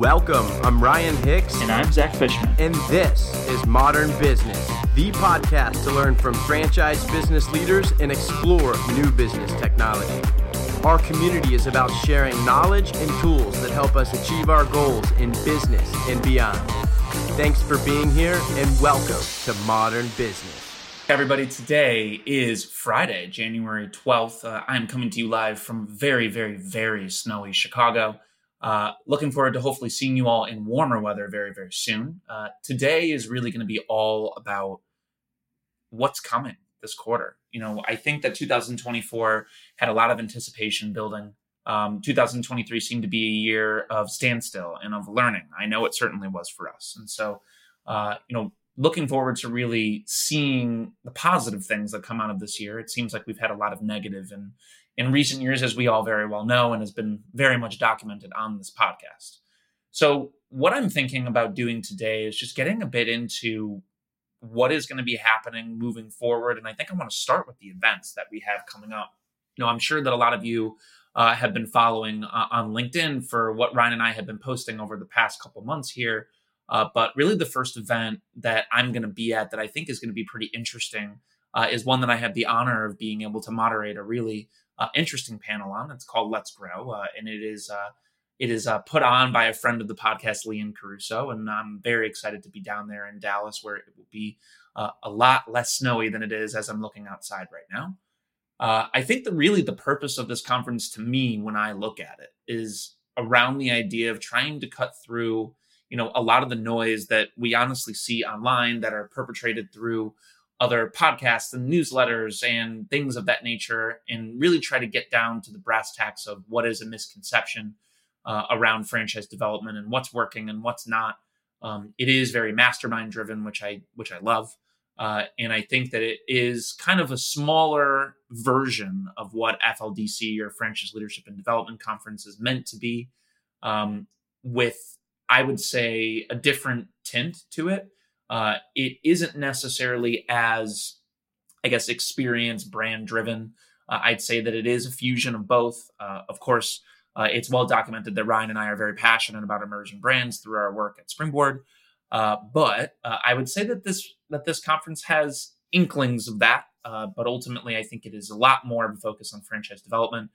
Welcome. I'm Ryan Hicks. And I'm Zack Fishman. And this is Modrn Business, the podcast to learn from franchise business leaders and explore new business technology. Our community is about sharing knowledge and tools that help us achieve our goals in business and beyond. Thanks for being here and welcome to Modrn Business. Everybody, today is Friday, January 12th. Uh, I'm coming to you live from very, very, very snowy Chicago. Uh, looking forward to hopefully seeing you all in warmer weather very, very soon. Uh, today is really going to be all about what's coming this quarter. You know, I think that 2024 had a lot of anticipation building. Um, 2023 seemed to be a year of standstill and of learning. I know it certainly was for us. And so, uh, you know, looking forward to really seeing the positive things that come out of this year. It seems like we've had a lot of negative and in recent years, as we all very well know, and has been very much documented on this podcast. So, what I'm thinking about doing today is just getting a bit into what is going to be happening moving forward. And I think I want to start with the events that we have coming up. You know, I'm sure that a lot of you uh, have been following uh, on LinkedIn for what Ryan and I have been posting over the past couple months here. Uh, but really, the first event that I'm going to be at that I think is going to be pretty interesting uh, is one that I have the honor of being able to moderate a really uh, interesting panel on. It's called Let's Grow, uh, and it is uh, it is uh, put on by a friend of the podcast, Leon Caruso, and I'm very excited to be down there in Dallas, where it will be uh, a lot less snowy than it is as I'm looking outside right now. I think that really the purpose of this conference, to me, when I look at it, is around the idea of trying to cut through, you know, a lot of the noise that we honestly see online that are perpetrated through other podcasts and newsletters and things of that nature, and really try to get down to the brass tacks of what is a misconception uh, around franchise development and what's working and what's not. Um, it is very mastermind driven, which I which I love, uh, and I think that it is kind of a smaller version of what FLDC or Franchise Leadership and Development Conference is meant to be, um, with I would say a different tint to it. Uh, it isn't necessarily as, I guess, experience brand driven. Uh, I'd say that it is a fusion of both. Uh, of course, uh, it's well documented that Ryan and I are very passionate about emerging brands through our work at Springboard. Uh, but uh, I would say that this that this conference has inklings of that. but ultimately, I think it is a lot more of a focus on franchise development.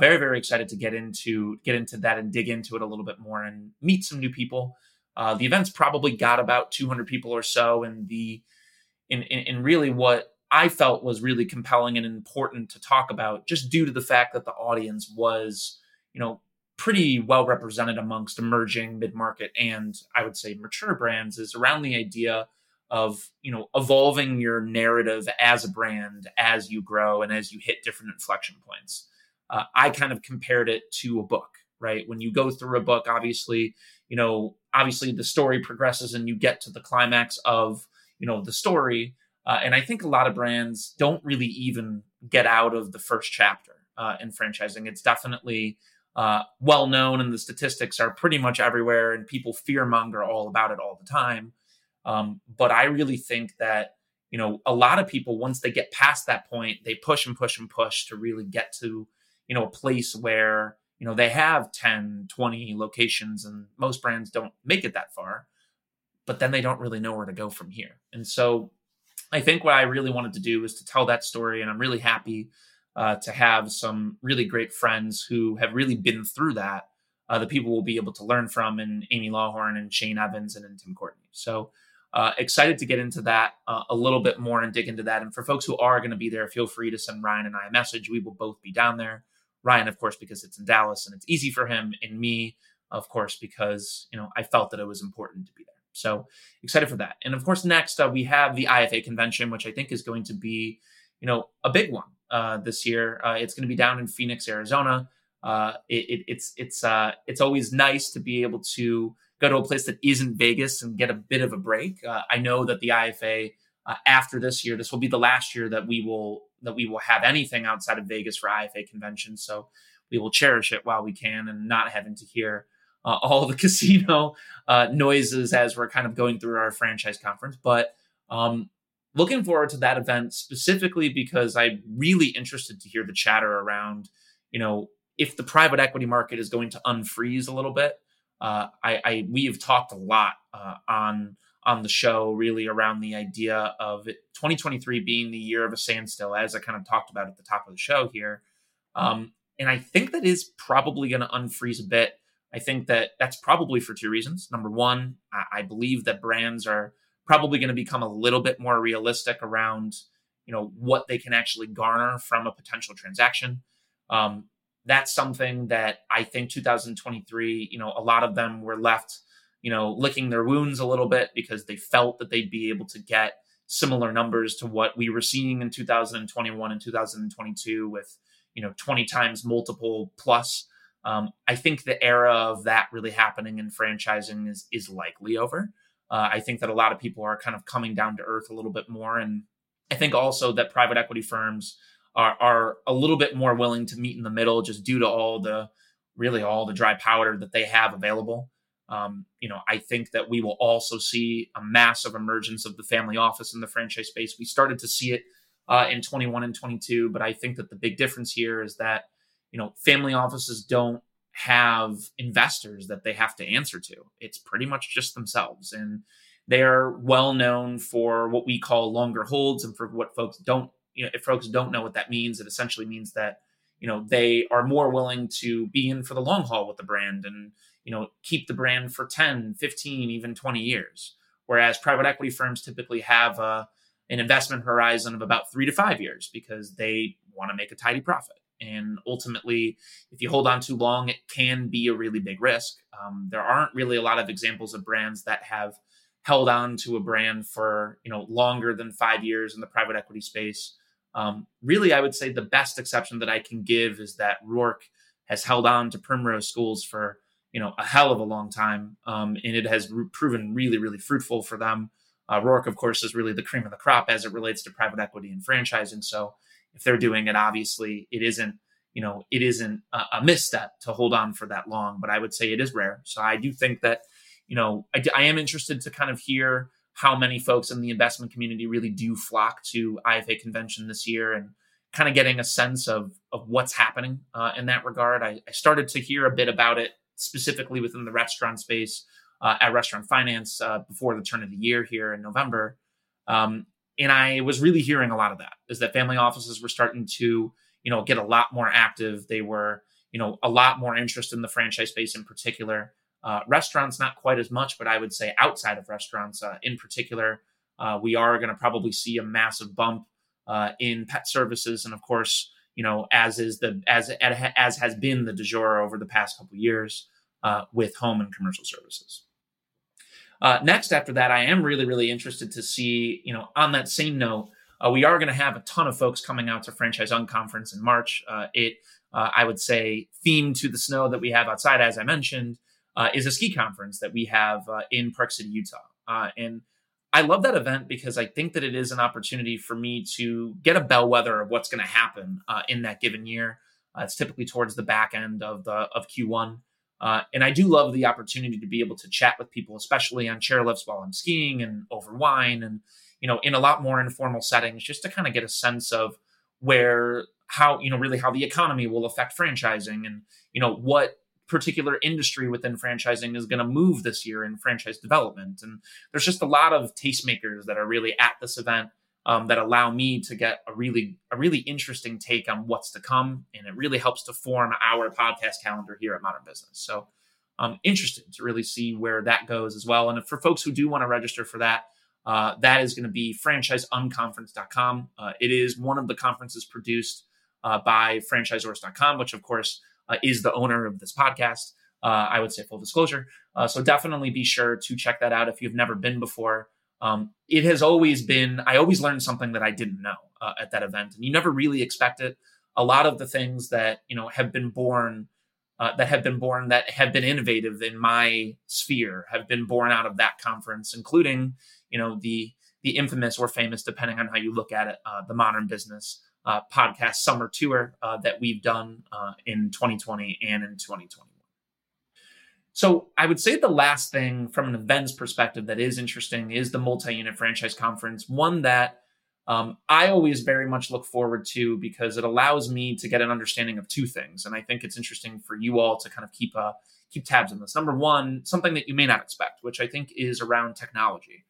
very, very excited to get into get into that and dig into it a little bit more and meet some new people. Uh, the event's probably got about 200 people or so, and the in, in, in really what I felt was really compelling and important to talk about, just due to the fact that the audience was, you know, pretty well represented amongst emerging mid-market and I would say mature brands, is around the idea of you know evolving your narrative as a brand as you grow and as you hit different inflection points. Uh, I kind of compared it to a book, right? When you go through a book, obviously, you know obviously the story progresses and you get to the climax of you know the story uh, and i think a lot of brands don't really even get out of the first chapter uh, in franchising it's definitely uh, well known and the statistics are pretty much everywhere and people fear monger all about it all the time um, but i really think that you know a lot of people once they get past that point they push and push and push to really get to you know a place where you know they have 10 20 locations and most brands don't make it that far but then they don't really know where to go from here. And so i think what i really wanted to do was to tell that story and i'm really happy uh, to have some really great friends who have really been through that uh, the people will be able to learn from and amy lawhorn and shane evans and, and tim courtney. So uh, excited to get into that uh, a little bit more and dig into that. And for folks who are going to be there feel free to send ryan and i a message. We will both be down there Ryan, of course, because it's in Dallas and it's easy for him, and me, of course, because you know I felt that it was important to be there. So excited for that. And of course, next uh, we have the IFA convention, which I think is going to be, you know, a big one uh, this year. Uh, it's going to be down in Phoenix, Arizona. Uh, it, it, it's it's uh, it's always nice to be able to go to a place that isn't Vegas and get a bit of a break. Uh, I know that the IFA after this year, this will be the last year that we will that we will have anything outside of Vegas for IFA conventions. So we will cherish it while we can and not having to hear uh, all the casino uh, noises as we're kind of going through our franchise conference. But um, looking forward to that event specifically because I'm really interested to hear the chatter around, you know, if the private equity market is going to unfreeze a little bit. uh, I, I we have talked a lot uh, on on the show really around the idea of 2023 being the year of a standstill, as I kind of talked about at the top of the show here. Um, and I think that is probably going to unfreeze a bit. I think that that's probably for two reasons. Number one, I, I believe that brands are probably going to become a little bit more realistic around, you know, what they can actually garner from a potential transaction. Um, that's something that I think 2023, you know, a lot of them were left, you know, licking their wounds a little bit because they felt that they'd be able to get similar numbers to what we were seeing in 2021 and 2022 with, you know, 20 times multiple plus. Um, I think the era of that really happening in franchising is is likely over. Uh, I think that a lot of people are kind of coming down to earth a little bit more, and I think also that private equity firms are, are a little bit more willing to meet in the middle just due to all the really all the dry powder that they have available. Um, you know, I think that we will also see a massive emergence of the family office in the franchise space. We started to see it uh, in 21 and 22, but I think that the big difference here is that you know family offices don't have investors that they have to answer to. It's pretty much just themselves, and they're well known for what we call longer holds, and for what folks don't you know, if folks don't know what that means, it essentially means that you know they are more willing to be in for the long haul with the brand and you know keep the brand for 10 15 even 20 years. Whereas private equity firms typically have a, an investment horizon of about three to five years because they want to make a tidy profit. And ultimately if you hold on too long it can be a really big risk. Um, there aren't really a lot of examples of brands that have held on to a brand for you know longer than five years in the private equity space. Um, really, I would say the best exception that I can give is that Roark has held on to Primrose Schools for you know a hell of a long time, um, and it has re- proven really, really fruitful for them. Uh, Roark, of course, is really the cream of the crop as it relates to private equity and franchising. So if they're doing it, obviously it isn't you know it isn't a, a misstep to hold on for that long. But I would say it is rare. So I do think that you know I, I am interested to kind of hear how many folks in the investment community really do flock to IFA convention this year and kind of getting a sense of of what's happening uh, in that regard. I, I, started to hear a bit about it specifically within the restaurant space uh, at Restaurant Finance uh, before the turn of the year here in November. Um, and I was really hearing a lot of that is that family offices were starting to, you know, get a lot more active. They were, you know, a lot more interest in the franchise space in particular. Uh, restaurants, not quite as much, but I would say outside of restaurants uh, in particular, uh, we are going to probably see a massive bump uh, in pet services, and of course, you know, as is the as as has been the de jure over the past couple years uh, with home and commercial services. Uh, next, after that, I am really really interested to see, you know, on that same note, we are going to have a ton of folks coming out to Franchise Unconference in March. it I would say themed to the snow that we have outside, as I mentioned uh, is a ski conference that we have uh, in Park City, Utah. Uh, and I love that event because I think that it is an opportunity for me to get a bellwether of what's going to happen uh, in that given year. Uh, it's typically towards the back end of the of Q1. Uh, and I do love the opportunity to be able to chat with people, especially on chairlifts while I'm skiing and over wine and, you know, in a lot more informal settings, just to kind of get a sense of where, how, you know, really how the economy will affect franchising and, you know, what particular industry within franchising is going to move this year in franchise development. And there's just a lot of tastemakers that are really at this event um, that allow me to get a really a really interesting take on what's to come, and it really helps to form our podcast calendar here at Modrn Business. So I'm interested to really see where that goes as well. And for folks who do want to register for that, uh, that is going to be franchiseunconference.com. Uh, it is one of the conferences produced uh, by franchisors.com, which of course is the owner of this podcast. Uh, I would say full disclosure. Uh, so definitely be sure to check that out if you've never been before. Um, it has always been, I always learned something that I didn't know uh, at that event, and you never really expect it. A lot of the things that you know have been born, uh, that have been born, that have been innovative in my sphere, have been born out of that conference, including you know the the infamous or famous, depending on how you look at it, uh, the modrn business uh, podcast summer tour uh, that we've done uh, in 2020 and in 2021. So I would say the last thing from an events perspective that is interesting is the multi-unit franchise conference, one that um, I always very much look forward to because it allows me to get an understanding of two things, and I think it's interesting for you all to kind of keep a keep tabs on this. Number one, something that you may not expect, which I think is around technology.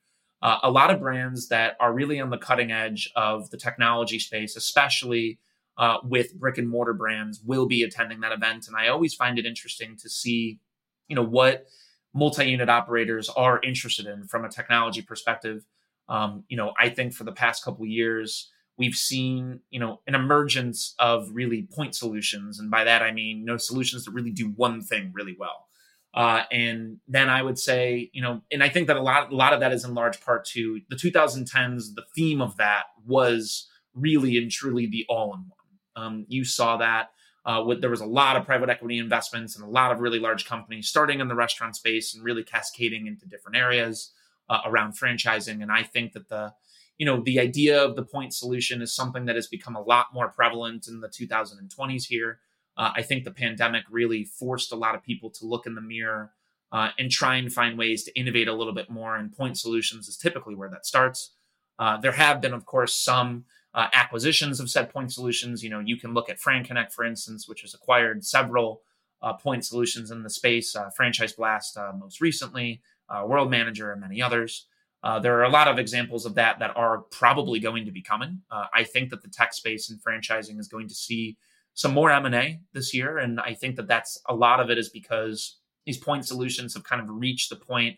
Uh, a lot of brands that are really on the cutting edge of the technology space, especially uh, with brick and mortar brands, will be attending that event. And I always find it interesting to see, you know, what multi-unit operators are interested in from a technology perspective. Um, you know, I think for the past couple years, we've seen you know an emergence of really point solutions and by that i mean you know solutions that really do one thing really well uh, and then i would say you know and i think that a lot a lot of that is in large part to the 2010s the theme of that was really and truly the all-in-one. Um, you saw that uh, with, there was a lot of private equity investments and a lot of really large companies starting in the restaurant space and really cascading into different areas uh, around franchising. And i think that the you know the idea of the point solution is something that has become a lot more prevalent in the 2020s here uh, i think the pandemic really forced a lot of people to look in the mirror uh, and try and find ways to innovate a little bit more and point solutions is typically where that starts. Uh, there have been of course some uh, acquisitions of said point solutions. You know you can look at FranConnect for instance which has acquired several uh, point solutions in the space uh, franchise blast most recently world manager and many others. There are a lot of examples of that that are probably going to be coming. I think that the tech space and franchising is going to see some more M&A this year. And I think that that's a lot of it is because these point solutions have kind of reached the point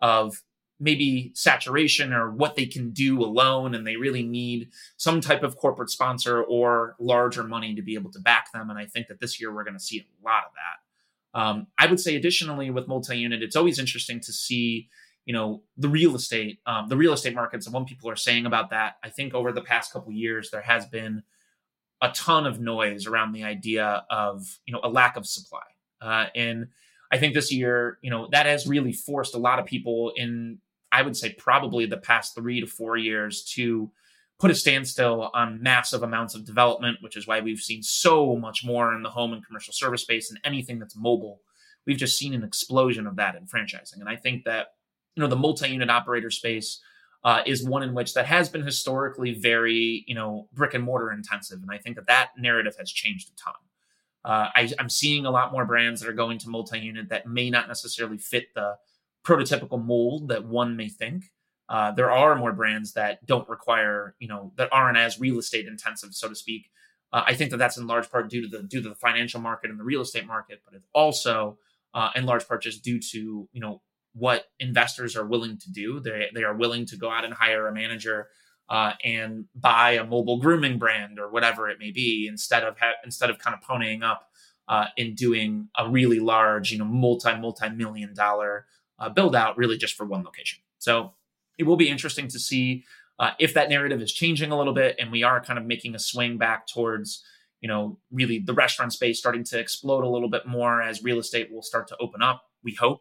of maybe saturation or what they can do alone. And they really need some type of corporate sponsor or larger money to be able to back them. And I think that this year we're going to see a lot of that. Um, I would say additionally with multi-unit, it's always interesting to see you know the real estate um, the real estate markets and what people are saying about that i think over the past couple years there has been a ton of noise around the idea of you know a lack of supply. Uh, and i think this year you know that has really forced a lot of people in i would say probably the past three to four years to put a standstill on massive amounts of development which is why we've seen so much more in the home and commercial service space and anything that's mobile. We've just seen an explosion of that in franchising. And i think that you know the multi-unit operator space uh, is one in which that has been historically very you know brick and mortar intensive. And i think that that narrative has changed a ton. Uh, I, am seeing a lot more brands that are going to multi-unit that may not necessarily fit the prototypical mold that one may think. Uh, there are more brands that don't require you know that aren't as real estate intensive so to speak. Uh, i think that that's in large part due to the due to the financial market and the real estate market but it's also uh, in large part just due to you know what investors are willing to do. They they are willing to go out and hire a manager uh, and buy a mobile grooming brand or whatever it may be instead of ha- instead of kind of ponying up uh, in doing a really large, you know, multi multi million dollar uh, build out really just for one location. So it will be interesting to see uh, if that narrative is changing a little bit and we are kind of making a swing back towards you know really the restaurant space starting to explode a little bit more as real estate will start to open up we hope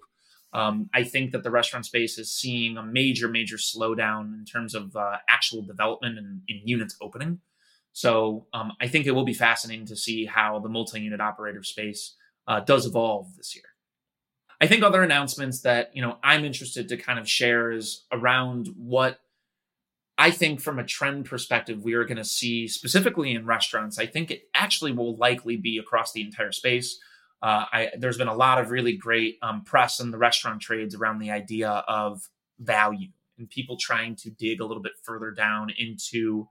um, I think that the restaurant space is seeing a major, major slowdown in terms of uh, actual development and in units opening. So um, I think it will be fascinating to see how the multi-unit operator space uh, does evolve this year. I think other announcements that you know I'm interested to kind of share is around what I think from a trend perspective we are going to see specifically in restaurants. I think it actually will likely be across the entire space. Uh, I, there's been a lot of really great um, press in the restaurant trades around the idea of value and people trying to dig a little bit further down into,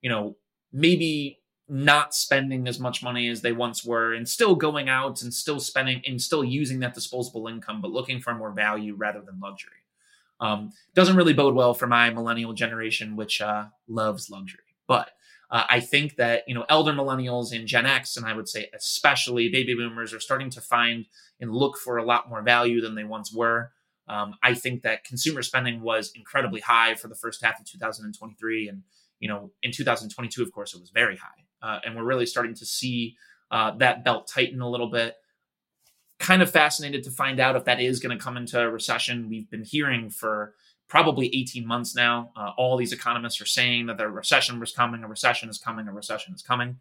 you know, maybe not spending as much money as they once were and still going out and still spending and still using that disposable income, but looking for more value rather than luxury. Um, doesn't really bode well for my millennial generation, which uh, loves luxury. But uh, I think that you know elder millennials and Gen X, and I would say especially baby boomers, are starting to find and look for a lot more value than they once were. Um, I think that consumer spending was incredibly high for the first half of 2023, and you know in 2022, of course, it was very high, uh, and we're really starting to see uh, that belt tighten a little bit. Kind of fascinated to find out if that is going to come into a recession. We've been hearing for probably 18 months now. Uh, all these economists are saying that the recession was coming, a recession is coming, a recession is coming.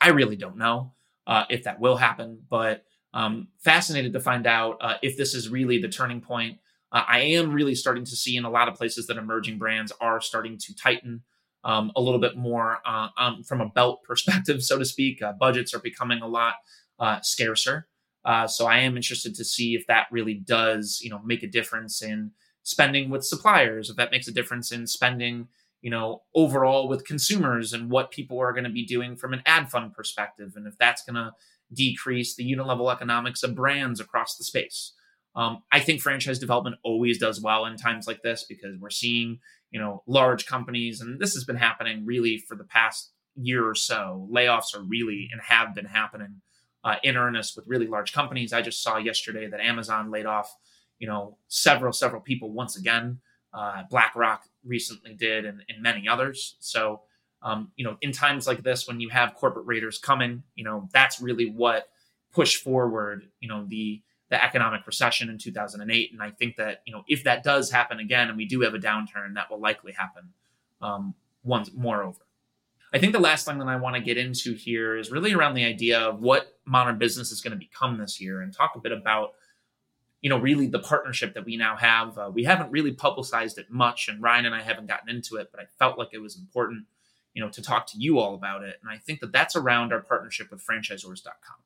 I really don't know uh, if that will happen, but um, fascinated to find out uh, if this is really the turning point. Uh, I am really starting to see in a lot of places that emerging brands are starting to tighten um, a little bit more um, from a belt perspective, so to speak. Uh, budgets are becoming a lot uh, scarcer. Uh, so I am interested to see if that really does, you know, make a difference in spending with suppliers, if that makes a difference in spending, you know, overall with consumers and what people are going to be doing from an ad fund perspective, and if that's going to decrease the unit level economics of brands across the space. Um, I think franchise development always does well in times like this because we're seeing, you know, large companies, and this has been happening really for the past year or so. Layoffs are really and have been happening uh, in earnest with really large companies. I just saw yesterday that Amazon laid off, you know, several several people once again. Uh, BlackRock recently did, and, and many others. So, um, you know, in times like this, when you have corporate raiders coming, you know, that's really what pushed forward, you know, the the economic recession in 2008. And I think that you know, if that does happen again, and we do have a downturn, that will likely happen um, once moreover. I think the last thing that I want to get into here is really around the idea of what modrn business is going to become this year and talk a bit about, you know, really the partnership that we now have. Uh, we haven't really publicized it much, and Ryan and I haven't gotten into it, but I felt like it was important, you know, to talk to you all about it. And I think that that's around our partnership with franchisors.com.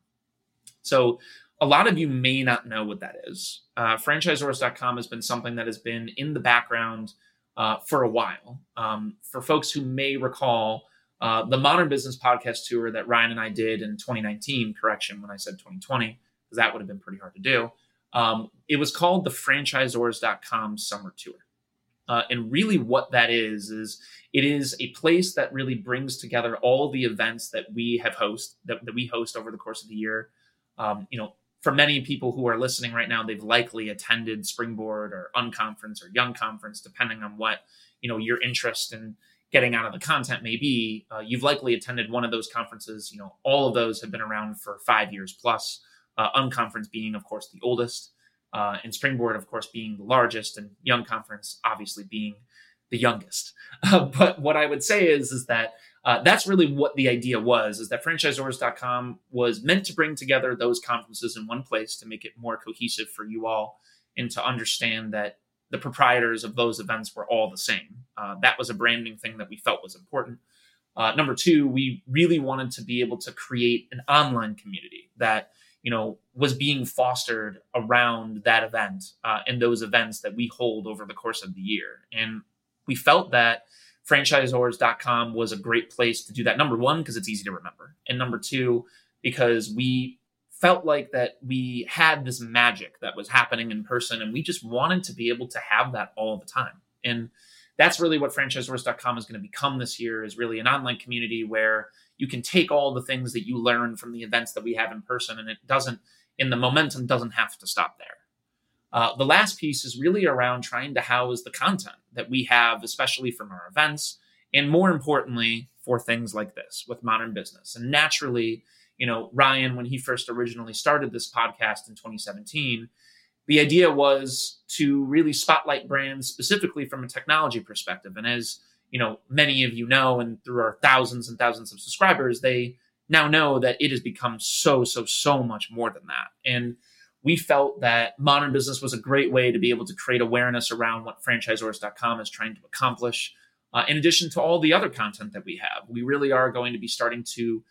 So a lot of you may not know what that is. Uh, franchisors.com has been something that has been in the background uh, for a while. Um, for folks who may recall, uh, the Modrn Business Podcast Tour that Ryan and I did in 2019, correction when I said 2020, because that would have been pretty hard to do. Um, it was called the franchisors.com Summer Tour. Uh, and really, what that is, is it is a place that really brings together all the events that we have host that, that we host over the course of the year. Um, you know, for many people who are listening right now, they've likely attended Springboard or Unconference or Young Conference, depending on what you know your interest in getting out of the content may be, uh, you've likely attended one of those conferences. You know, all of those have been around for five years plus. Uh, Unconference being, of course, the oldest, uh, and Springboard, of course, being the largest, and Young Conference obviously being the youngest. but what I would say is, is that uh, that's really what the idea was: is that franchisors.com was meant to bring together those conferences in one place to make it more cohesive for you all, and to understand that the proprietors of those events were all the same. Uh, that was a branding thing that we felt was important. Uh, number two, we really wanted to be able to create an online community that you know was being fostered around that event uh, and those events that we hold over the course of the year. And we felt that franchisors.com was a great place to do that. Number one, because it's easy to remember, and number two, because we felt like that we had this magic that was happening in person and we just wanted to be able to have that all the time and that's really what franchisors.com is going to become this year is really an online community where you can take all the things that you learn from the events that we have in person and it doesn't in the momentum doesn't have to stop there uh, the last piece is really around trying to house the content that we have especially from our events and more importantly for things like this with modrn business and naturally you know, Ryan, when he first originally started this podcast in 2017, the idea was to really spotlight brands specifically from a technology perspective. And as you know, many of you know, and through our thousands and thousands of subscribers, they now know that it has become so, so, so much more than that. And we felt that modrn business was a great way to be able to create awareness around what franchisors.com is trying to accomplish. Uh, in addition to all the other content that we have, we really are going to be starting to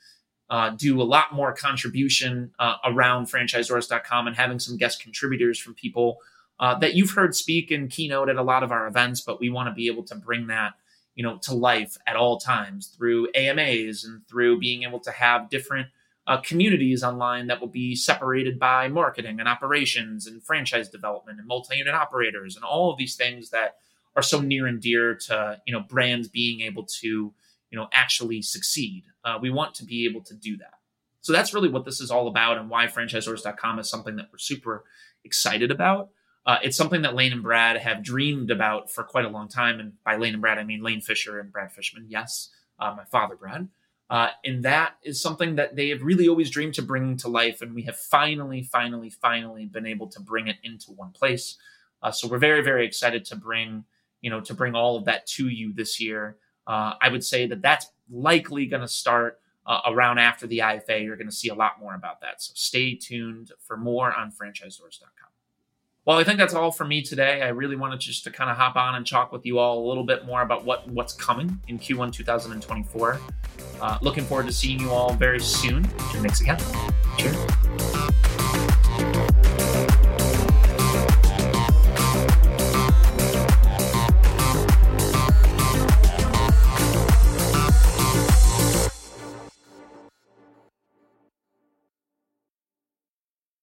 uh, do a lot more contribution uh, around franchisors.com and having some guest contributors from people uh, that you've heard speak and keynote at a lot of our events, but we want to be able to bring that you know to life at all times through AMAs and through being able to have different uh, communities online that will be separated by marketing and operations and franchise development and multi-unit operators and all of these things that are so near and dear to you know brands being able to you know actually succeed. Uh, we want to be able to do that. So that's really what this is all about and why franchisors.com is something that we're super excited about uh, it's something that lane and brad have dreamed about for quite a long time and by lane and brad i mean lane fisher and brad fishman yes uh, my father brad uh, and that is something that they have really always dreamed to bring to life and we have finally finally finally been able to bring it into one place uh, so we're very very excited to bring you know to bring all of that to you this year uh, I would say that that's likely going to start uh, around after the IFA. You're going to see a lot more about that. So stay tuned for more on franchisors.com. Well, I think that's all for me today. I really wanted just to kind of hop on and talk with you all a little bit more about what what's coming in Q1 2024. Uh, looking forward to seeing you all very soon. Thanks again. Cheers.